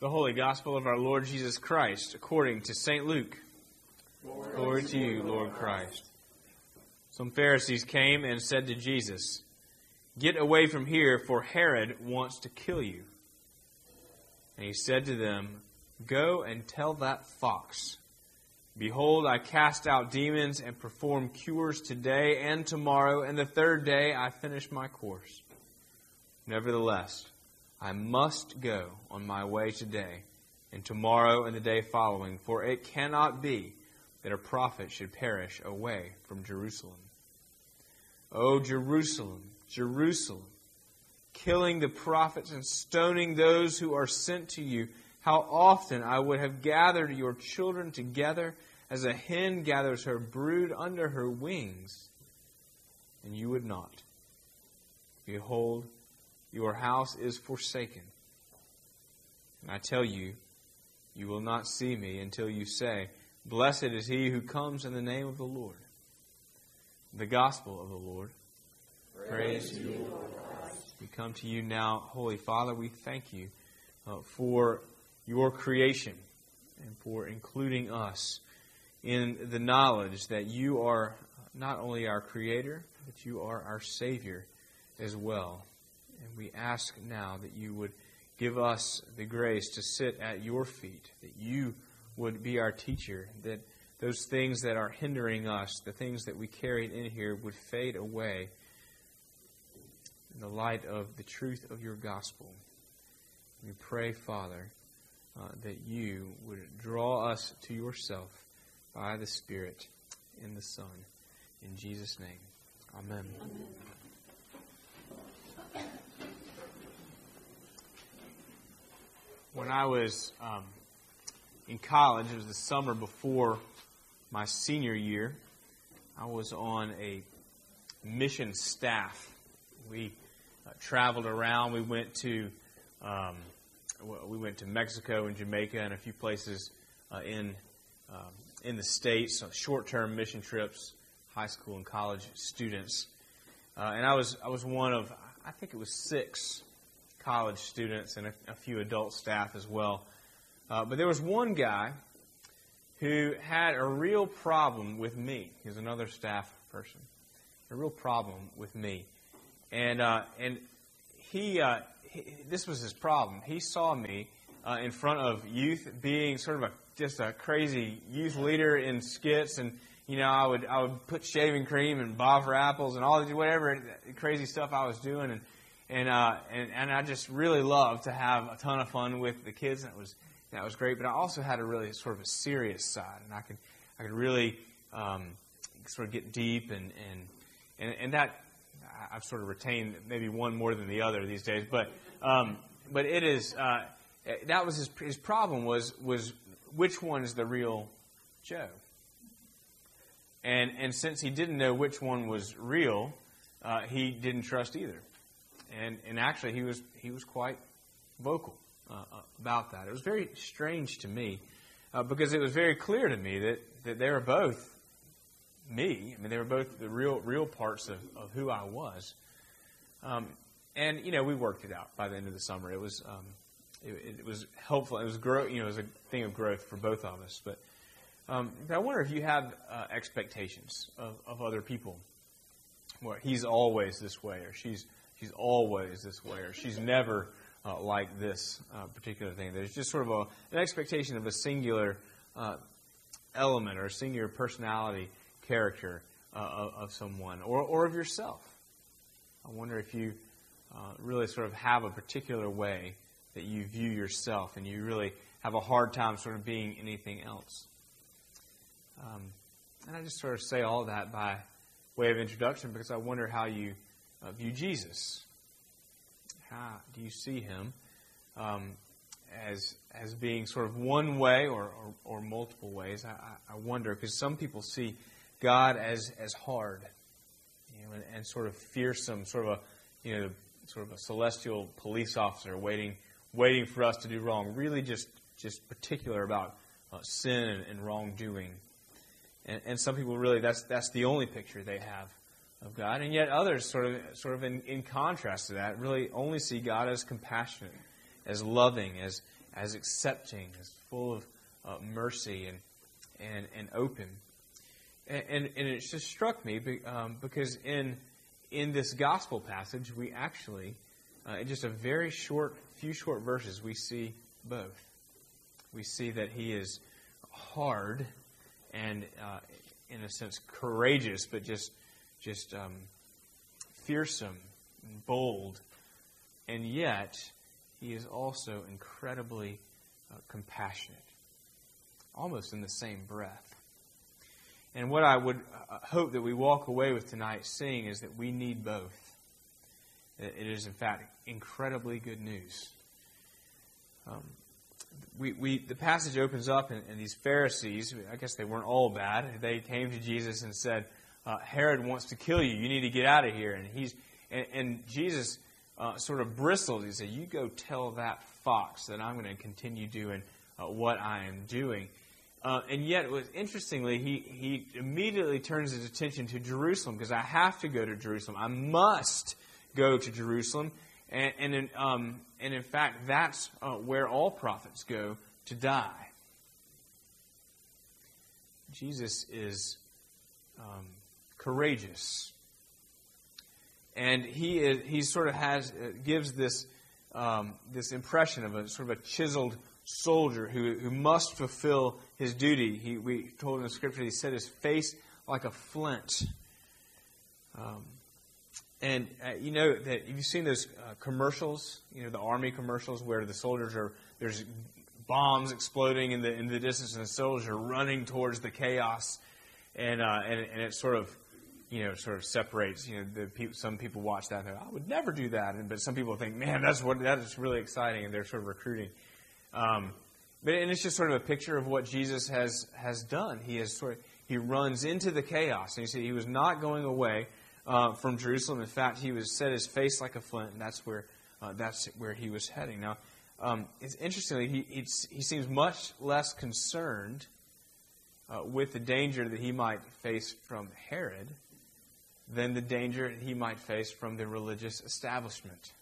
The Holy Gospel of our Lord Jesus Christ, according to St. Luke. Glory, Glory to you, Lord Christ. Some Pharisees came and said to Jesus, Get away from here, for Herod wants to kill you. And he said to them, Go and tell that fox, Behold, I cast out demons and perform cures today and tomorrow, and the third day I finish my course. Nevertheless, I must go on my way today, and tomorrow and the day following, for it cannot be that a prophet should perish away from Jerusalem. O Jerusalem, Jerusalem, killing the prophets and stoning those who are sent to you, how often I would have gathered your children together as a hen gathers her brood under her wings, and you would not. Behold, your house is forsaken. And I tell you, you will not see me until you say, Blessed is he who comes in the name of the Lord. The gospel of the Lord. Praise, Praise you, Lord Christ. We come to you now, Holy Father. We thank you uh, for your creation and for including us in the knowledge that you are not only our Creator, but you are our Savior as well. We ask now that you would give us the grace to sit at your feet, that you would be our teacher, that those things that are hindering us, the things that we carried in here, would fade away in the light of the truth of your gospel. We pray, Father, uh, that you would draw us to yourself by the Spirit in the Son. In Jesus' name, amen. amen. When I was um, in college, it was the summer before my senior year, I was on a mission staff. We uh, traveled around. We went to um, we went to Mexico and Jamaica and a few places uh, in um, in the states. So short-term mission trips, high school and college students. Uh, and I was I was one of I think it was six college students and a, a few adult staff as well. Uh, but there was one guy who had a real problem with me. He was another staff person. A real problem with me. And, uh, and he, uh, he, this was his problem. He saw me uh, in front of youth being sort of a, just a crazy youth leader in skits and you know, I would I would put shaving cream and bob for apples and all whatever crazy stuff I was doing, and and, uh, and, and I just really loved to have a ton of fun with the kids, and it was, that was great. But I also had a really sort of a serious side, and I could, I could really um, sort of get deep, and, and, and, and that I've sort of retained maybe one more than the other these days. But, um, but it is, uh, that was his, his problem was, was which one is the real Joe? And, and since he didn't know which one was real, uh, he didn't trust either and and actually he was he was quite vocal uh, uh, about that. It was very strange to me uh, because it was very clear to me that that they were both me. I mean, they were both the real real parts of, of who I was. Um, and you know, we worked it out by the end of the summer. It was um, it, it, was helpful. It was growth. You know, it was a thing of growth for both of us. But, um, I wonder if you have uh, expectations of, of other people. Well, he's always this way, or she's she's always this way, or she's never uh, like this uh, particular thing. There's just sort of a, an expectation of a singular uh, element or a singular personality character uh, of, of, someone or, or of yourself. I wonder if you uh, really sort of have a particular way that you view yourself and you really have a hard time sort of being anything else. Um, and I just sort of say all that by way of introduction because I wonder how you uh, view Jesus? How do you see him um, as as being sort of one way or, or, or multiple ways? I, I wonder because some people see God as as hard, you know, and, and, sort of fearsome, sort of a you know sort of a celestial police officer waiting waiting for us to do wrong. Really, just just particular about uh, sin and, and wrongdoing. And, and some people really that's that's the only picture they have of God, and yet others, sort of, sort of in, in contrast to that, really only see God as compassionate, as loving, as, as accepting, as full of uh, mercy and, and, and open. And, and, and, it just struck me um, because in, in this gospel passage, we actually, uh, in just a very short, few short verses, we see both. We see that he is hard and, uh, in a sense, courageous, but just, just um, fearsome and bold. And yet, he is also incredibly uh, compassionate, almost in the same breath. And what I would uh, hope that we walk away with tonight seeing is that we need both. It is, in fact, incredibly good news. Um, we, we, the passage opens up, and, and, these Pharisees, I guess they weren't all bad, they came to Jesus and said, uh, Herod wants to kill you. You need to get out of here. And, he's, and, and Jesus uh, sort of bristled. He said, You go tell that fox that I'm going to continue doing uh, what I am doing. Uh, and yet, it was interestingly, he, he immediately turns his attention to Jerusalem because I have to go to Jerusalem. I must go to Jerusalem. And, and, in, um, and in fact, that's uh, where all prophets go to die. Jesus is um, courageous. And he, is, he sort of has, uh, gives this, um, this impression of a sort of a chiseled soldier who, who must fulfill his duty. He, we told in the scripture he set his face like a flint. Um, and uh, you know that you've seen those uh, commercials, you know the army commercials where the soldiers are there's bombs exploding in the in the distance and the soldiers are running towards the chaos, and uh, and, and it sort of you know sort of separates. You know the some people watch that and they're, I would never do that, and, but some people think, man, that's what that is really exciting, and they're sort of recruiting. Um, but and it's just sort of a picture of what Jesus has has done. He has sort of he runs into the chaos, and you see he was not going away uh, from Jerusalem. In fact, he was set his face like a flint, and that's where uh, that's where he was heading. Now, um, it's interestingly he he seems much less concerned uh, with the danger that he might face from Herod than the danger he might face from the religious establishment.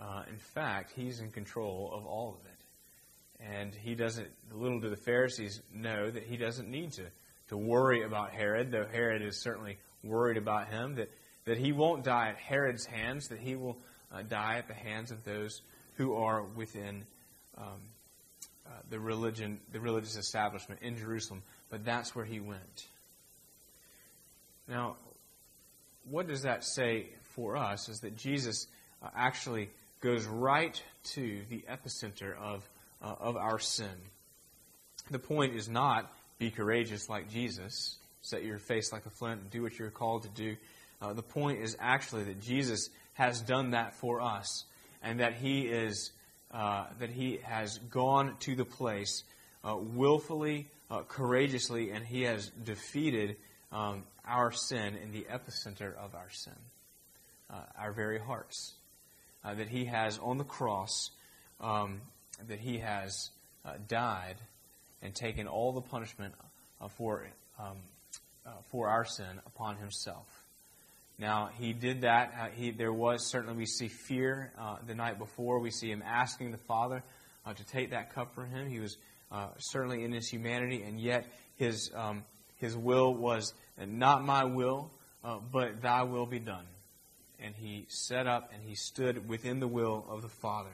Uh, in fact, he's in control of all of it. And he doesn't, little do the Pharisees know that he doesn't need to, to worry about Herod, though Herod is certainly worried about him, that, that he won't die at Herod's hands, that he will uh, die at the hands of those who are within um, uh, the religion, the religious establishment in Jerusalem. But that's where he went. Now, what does that say for us? Is that Jesus uh, actually goes right to the epicenter of, uh, of our sin. The point is not be courageous like Jesus, set your face like a flint, and do what you're called to do. Uh, the point is actually that Jesus has done that for us, and that He is uh, that He has gone to the place uh, willfully, uh, courageously, and He has defeated um, our sin in the epicenter of our sin, uh, our very hearts. Uh, that He has on the cross, um, that He has died and taken all the punishment for um, uh, for our sin upon himself. Now, he did that. Uh, he, there was certainly, we see fear uh, the night before. We see him asking the Father uh, to take that cup from him. He was uh, certainly in his humanity, and yet his, um, his will was not my will, uh, but thy will be done. And he set up and he stood within the will of the Father.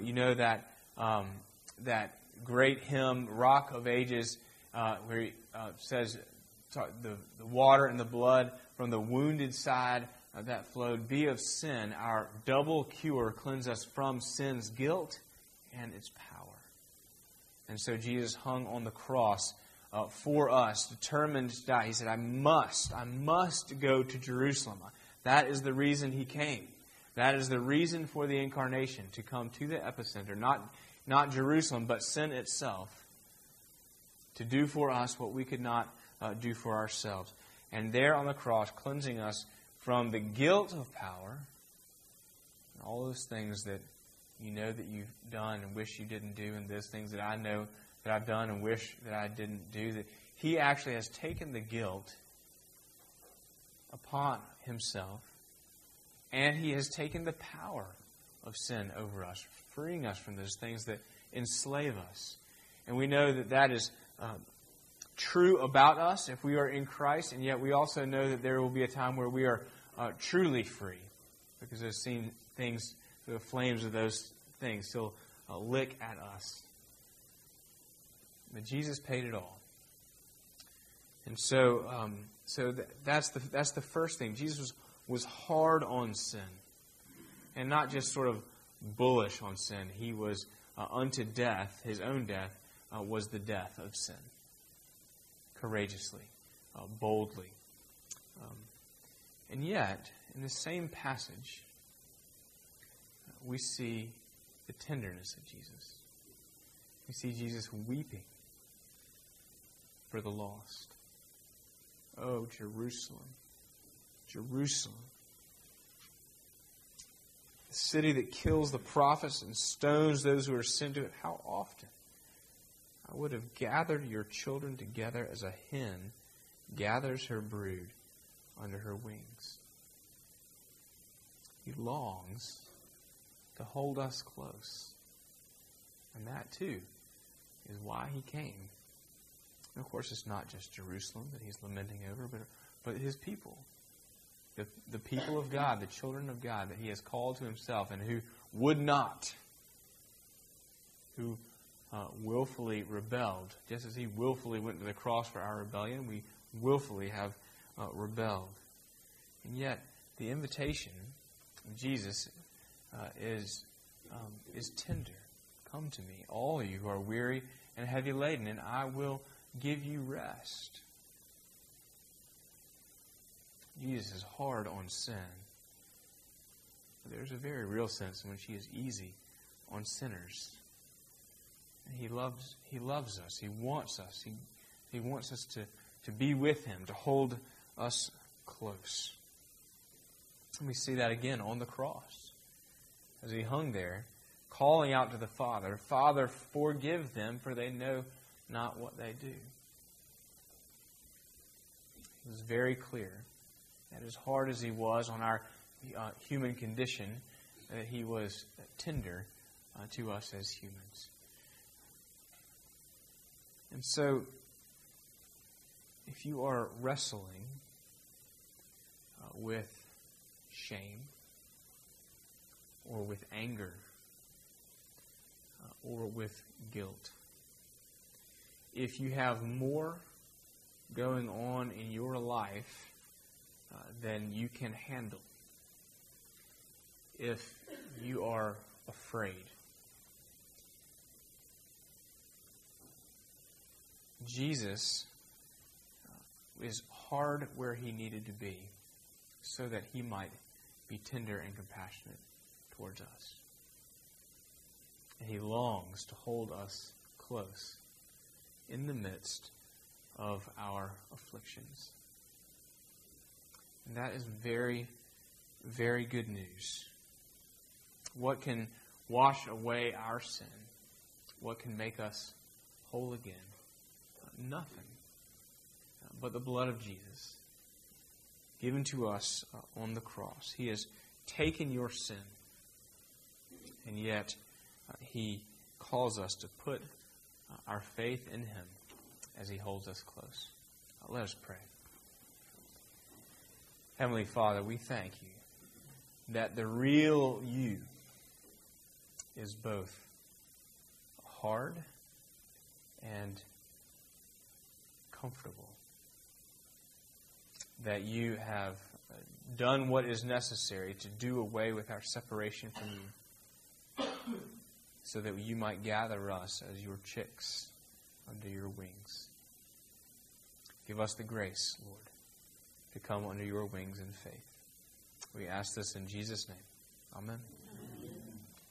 you know that, um, that great hymn, Rock of Ages, where he says, the, the water and the blood from the wounded side that flowed be of sin. Our double cure cleanse us from sin's guilt and its power. And so Jesus hung on the cross uh, for us, determined to die. He said, I must, I must go to Jerusalem. That is the reason he came. That is the reason for the incarnation, to come to the epicenter, not, not Jerusalem, but sin itself, to do for us what we could not uh, do for ourselves. And there on the cross, cleansing us from the guilt of power, and all those things that you know that you've done and wish you didn't do, and those things that I know that I've done and wish that I didn't do, that He actually has taken the guilt upon Himself, and He has taken the power of sin over us, freeing us from those things that enslave us. And we know that that is um, true about us if we are in Christ, and yet we also know that there will be a time where we are uh, truly free because those things, the flames of those things still uh, lick at us. But Jesus paid it all. And so, um, so th- that's the that's the first thing. Jesus was, was hard on sin, and not just sort of bullish on sin. He was uh, unto death. His own death uh, was the death of sin. Courageously, uh, boldly, um, and yet in the same passage, we see the tenderness of Jesus. We see Jesus weeping for the lost. Oh, Jerusalem, Jerusalem. The city that kills the prophets and stones those who are sent to it. How often I would have gathered your children together as a hen gathers her brood under her wings. He longs to hold us close. And that, too, is why he came. And of course, it's not just Jerusalem that he's lamenting over, but, but his people. The, the people of God, the children of God that he has called to himself and who would not, who uh, willfully rebelled. Just as he willfully went to the cross for our rebellion, we willfully have uh, rebelled. And yet, the invitation of Jesus uh, is, um, is tender. Come to me, all you who are weary and heavy laden, and I will give you rest. Jesus is hard on sin. But there's a very real sense in which he is easy on sinners. And he loves, he loves us. He wants us. He, he wants us to, to be with him, to hold us close. And we see that again on the cross. As he hung there, calling out to the Father, Father, forgive them, for they know not what they do. It was very clear that as hard as he was on our uh, human condition, that he was tender uh, to us as humans. And so, if you are wrestling uh, with shame or with anger uh, or with guilt, if you have more going on in your life uh, than you can handle, if you are afraid, Jesus uh, is hard where he needed to be so that he might be tender and compassionate towards us. And he longs to hold us close in the midst of our afflictions. And that is very, very good news. What can wash away our sin? What can make us whole again? Nothing but the blood of Jesus given to us uh, on the cross. He has taken your sin, and yet uh, He calls us to put our faith in Him as He holds us close. Let us pray. Heavenly Father, we thank you that the real you is both hard and comfortable. That you have done what is necessary to do away with our separation from you, so that you might gather us as your chicks under your wings. Give us the grace, Lord, to come under your wings in faith. We ask this in Jesus' name. Amen.